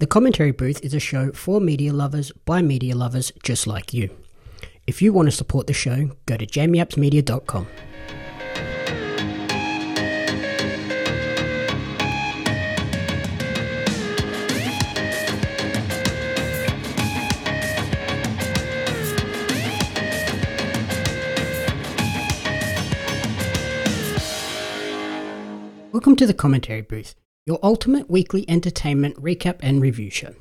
The Commentary Booth is a show for media lovers by media lovers just like you. If you want to support the show, go to jamieappsmedia.com. Welcome to the Commentary Booth, your ultimate weekly entertainment recap and review show.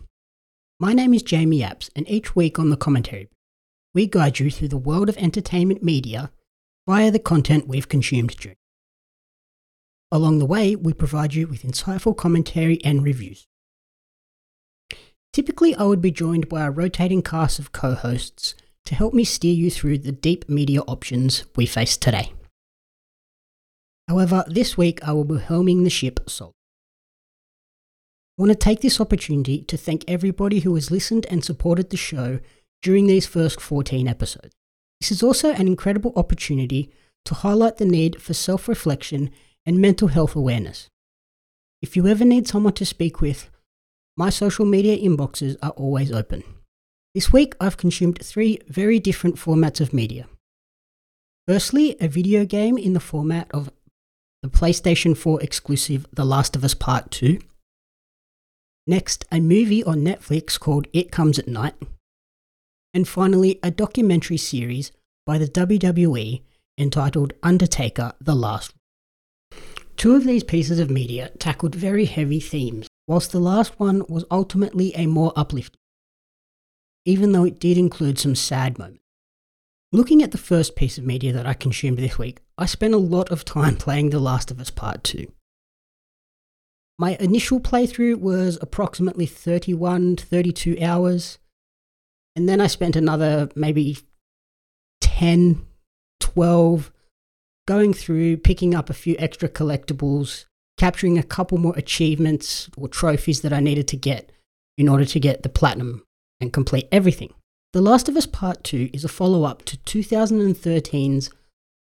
My name is Jamie Apps, and each week on the Commentary we guide you through the world of entertainment media via the content we've consumed during. Along the way, we provide you with insightful commentary and reviews. Typically, I would be joined by a rotating cast of co hosts to help me steer you through the deep media options we face today. However, this week I will be helming the ship solo. I want to take this opportunity to thank everybody who has listened and supported the show during these first 14 episodes. This is also an incredible opportunity to highlight the need for self reflection and mental health awareness. If you ever need someone to speak with, my social media inboxes are always open. This week I've consumed three very different formats of media. Firstly, a video game in the format of the PlayStation 4 exclusive The Last of Us Part 2. Next, a movie on Netflix called It Comes at Night. And finally, a documentary series by the WWE entitled Undertaker The Last. Two of these pieces of media tackled very heavy themes, whilst the last one was ultimately a more uplifting, even though it did include some sad moments. Looking at the first piece of media that I consumed this week, I spent a lot of time playing The Last of Us Part 2. My initial playthrough was approximately 31 to 32 hours, and then I spent another maybe 10, 12 going through, picking up a few extra collectibles, capturing a couple more achievements or trophies that I needed to get in order to get the platinum and complete everything. The Last of Us Part 2 is a follow up to 2013's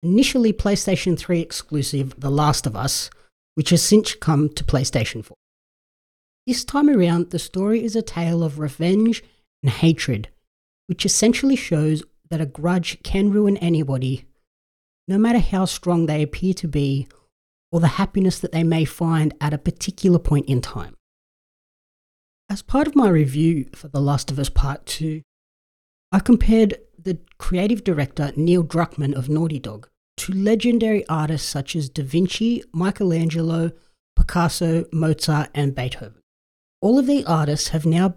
initially PlayStation 3 exclusive The Last of Us, which has since come to PlayStation 4. This time around, the story is a tale of revenge and hatred, which essentially shows that a grudge can ruin anybody, no matter how strong they appear to be or the happiness that they may find at a particular point in time. As part of my review for The Last of Us Part 2, I compared the creative director Neil Druckmann of Naughty Dog to legendary artists such as Da Vinci, Michelangelo, Picasso, Mozart, and Beethoven. All of the artists have now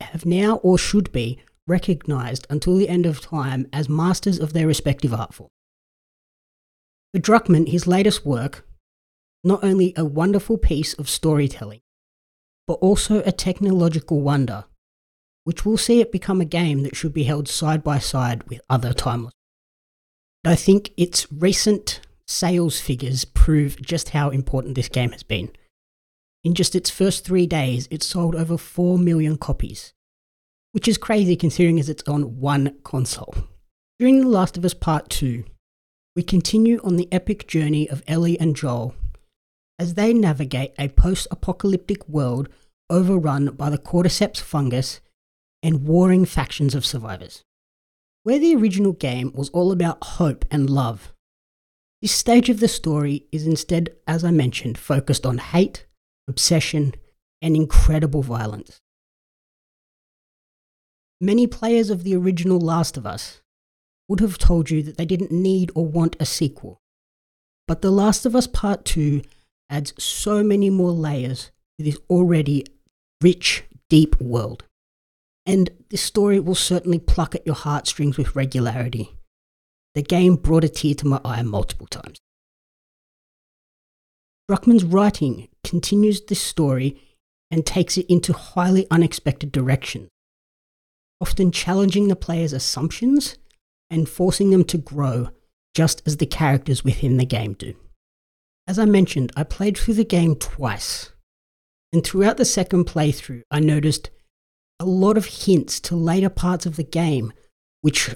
have now or should be recognized until the end of time as masters of their respective art form. For Druckmann, his latest work, not only a wonderful piece of storytelling, but also a technological wonder which will see it become a game that should be held side by side with other timeless. I think its recent sales figures prove just how important this game has been. In just its first three days, it sold over 4 million copies, which is crazy considering as it's on one console. During The Last of Us Part 2, we continue on the epic journey of Ellie and Joel as they navigate a post apocalyptic world overrun by the cordyceps fungus and warring factions of survivors. Where the original game was all about hope and love, this stage of the story is instead, as I mentioned, focused on hate, obsession, and incredible violence. Many players of the original Last of Us would have told you that they didn't need or want a sequel. But The Last of Us Part 2 adds so many more layers to this already rich, deep world and this story will certainly pluck at your heartstrings with regularity. The game brought a tear to my eye multiple times. Druckmann's writing continues this story and takes it into highly unexpected directions, often challenging the player's assumptions and forcing them to grow just as the characters within the game do. As I mentioned, I played through the game twice, and throughout the second playthrough, I noticed a lot of hints to later parts of the game, which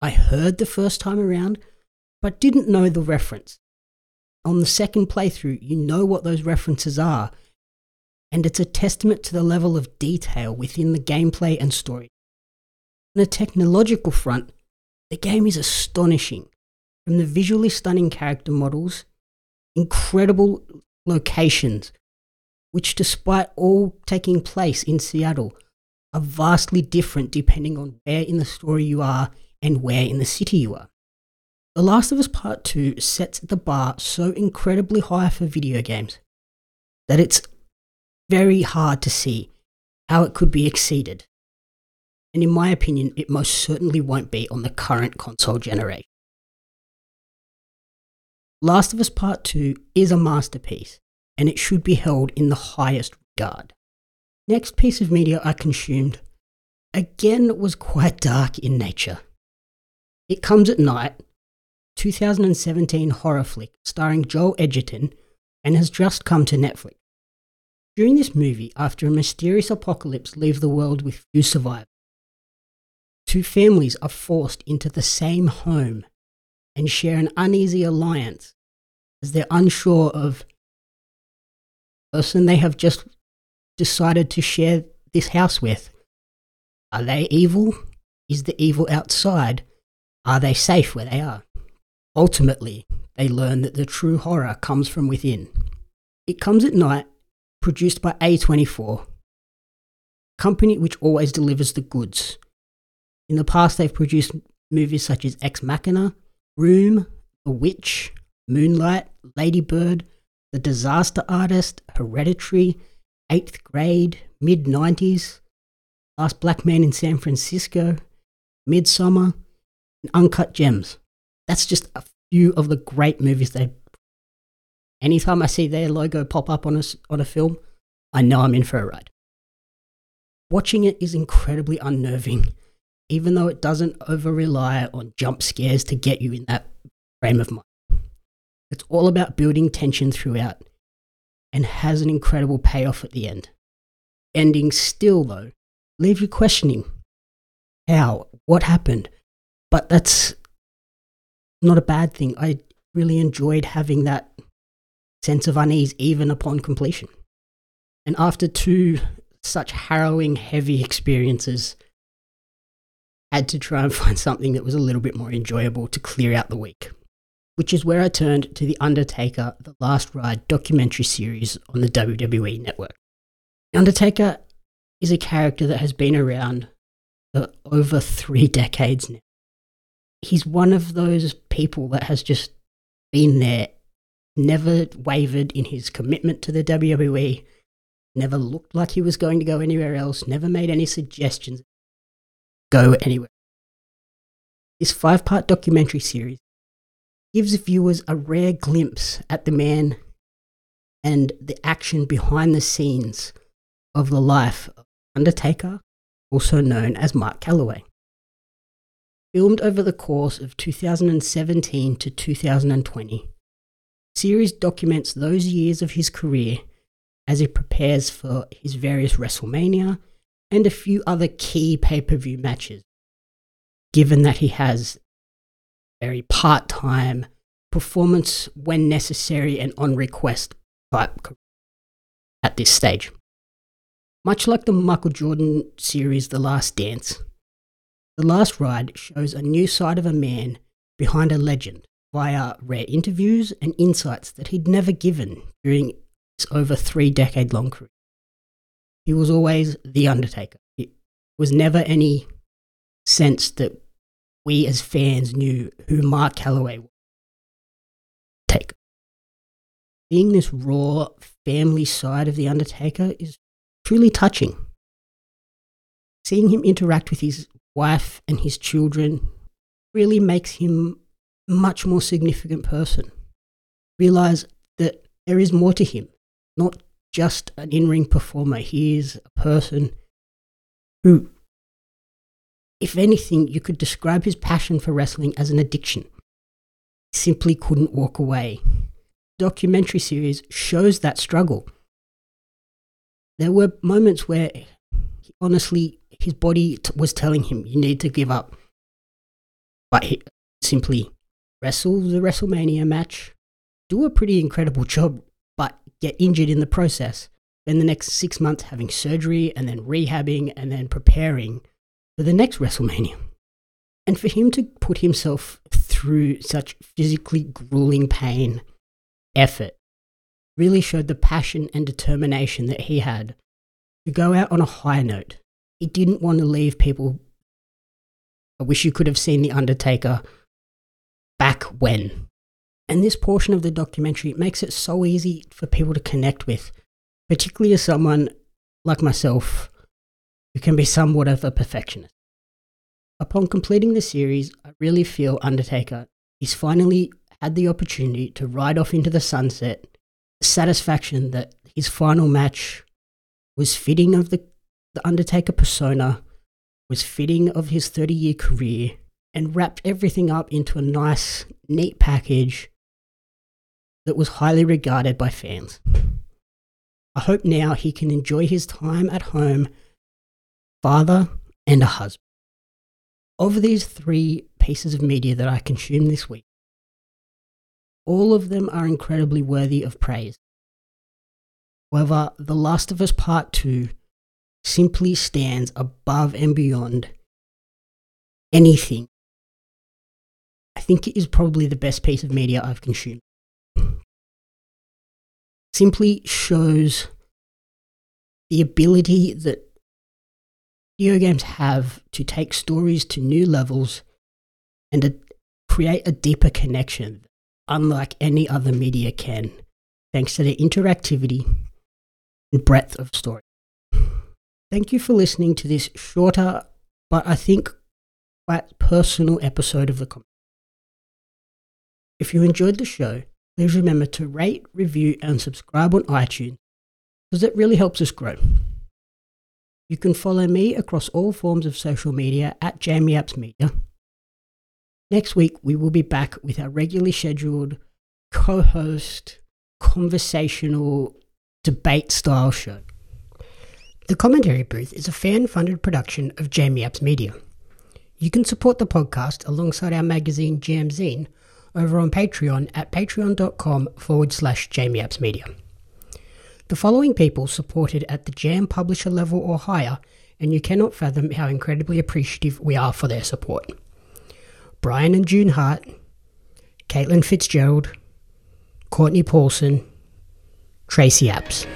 I heard the first time around, but didn't know the reference. On the second playthrough, you know what those references are, and it's a testament to the level of detail within the gameplay and story. On a technological front, the game is astonishing. From the visually stunning character models, incredible locations, which, despite all taking place in Seattle, are vastly different depending on where in the story you are and where in the city you are. The Last of Us Part 2 sets the bar so incredibly high for video games that it's very hard to see how it could be exceeded. And in my opinion, it most certainly won't be on the current console generation. Last of Us Part 2 is a masterpiece, and it should be held in the highest regard. Next piece of media I consumed, again, was quite dark in nature. It Comes at Night, 2017 horror flick starring Joel Edgerton, and has just come to Netflix. During this movie, after a mysterious apocalypse leaves the world with few survivors, two families are forced into the same home and share an uneasy alliance as they're unsure of the person they have just decided to share this house with. Are they evil? Is the evil outside? Are they safe where they are? Ultimately, they learn that the true horror comes from within. It comes at night produced by A24, company which always delivers the goods. In the past, they've produced movies such as Ex Machina, Room, The Witch, Moonlight, Ladybird, The Disaster Artist, Hereditary, Eighth Grade, Mid 90s, Last Black Man in San Francisco, Midsommar, and Uncut Gems. That's just a few of the great movies they Anytime I see their logo pop up on a, on a film, I know I'm in for a ride. Watching it is incredibly unnerving, even though it doesn't over rely on jump scares to get you in that frame of mind. It's all about building tension throughout and has an incredible payoff at the end. Ending still, though, leave you questioning how, what happened. But that's not a bad thing. I really enjoyed having that sense of unease even upon completion. And after two such harrowing, heavy experiences, had to try and find something that was a little bit more enjoyable to clear out the week, which is where I turned to The Undertaker, The Last Ride documentary series on the WWE network. The Undertaker is a character that has been around for over three decades now. He's one of those people that has just been there never wavered in his commitment to the WWE, never looked like he was going to go anywhere else, never made any suggestions go anywhere. This five part documentary series gives viewers a rare glimpse at the man and the action behind the scenes of the life of Undertaker, also known as Mark Calaway. Filmed over the course of 2017 to 2020, series documents those years of his career as he prepares for his various WrestleMania and a few other key pay per view matches, given that he has very part time performance when necessary and on request type at this stage. Much like the Michael Jordan series The Last Dance, The Last Ride shows a new side of a man behind a legend via rare interviews and insights that he'd never given during his over three decade long career. He was always The Undertaker. It was never any sense that we as fans knew who Mark Calaway was. Take. Seeing this raw family side of The Undertaker is truly touching. Seeing him interact with his wife and his children really makes him a much more significant person. Realize that there is more to him, not just an in ring performer. He is a person who, if anything, you could describe his passion for wrestling as an addiction. He simply couldn't walk away. Documentary series shows that struggle. There were moments where, honestly, his body t- was telling him, you need to give up. But he simply wrestled the WrestleMania match, do a pretty incredible job, but get injured in the process. Then the next six months having surgery and then rehabbing and then preparing for the next WrestleMania. And for him to put himself through such physically grueling pain, effort, really showed the passion and determination that he had to go out on a high note. He didn't want to leave people. I wish you could have seen The Undertaker back when. And this portion of the documentary makes it so easy for people to connect with, particularly as someone like myself who can be somewhat of a perfectionist. Upon completing the series, I really feel Undertaker is finally had the opportunity to ride off into the sunset, the satisfaction that his final match was fitting of the, the Undertaker persona, was fitting of his 30 year career, and wrapped everything up into a nice, neat package that was highly regarded by fans. I hope now he can enjoy his time at home, father and a husband. Of these three pieces of media that I consumed this week, all of them are incredibly worthy of praise. However, The Last of Us Part 2 simply stands above and beyond anything. I think it is probably the best piece of media I've consumed. Simply shows the ability that video games have to take stories to new levels and to create a deeper connection, unlike any other media can, thanks to their interactivity and breadth of story. Thank you for listening to this shorter, but I think quite personal episode of the comic. If you enjoyed the show, please remember to rate, review, and subscribe on iTunes because it really helps us grow. You can follow me across all forms of social media at Jamie Apps Media. Next week, we will be back with our regularly scheduled co host, conversational, debate style show. The Commentary Booth is a fan funded production of Jamie Apps Media. You can support the podcast alongside our magazine Jam Zine over on Patreon at patreon.com forward slash Jamie Apps Media. The following people supported at the Jam publisher level or higher, and you cannot fathom how incredibly appreciative we are for their support. Brian and June Hart, Caitlin Fitzgerald, Courtney Paulson, Tracy Apps.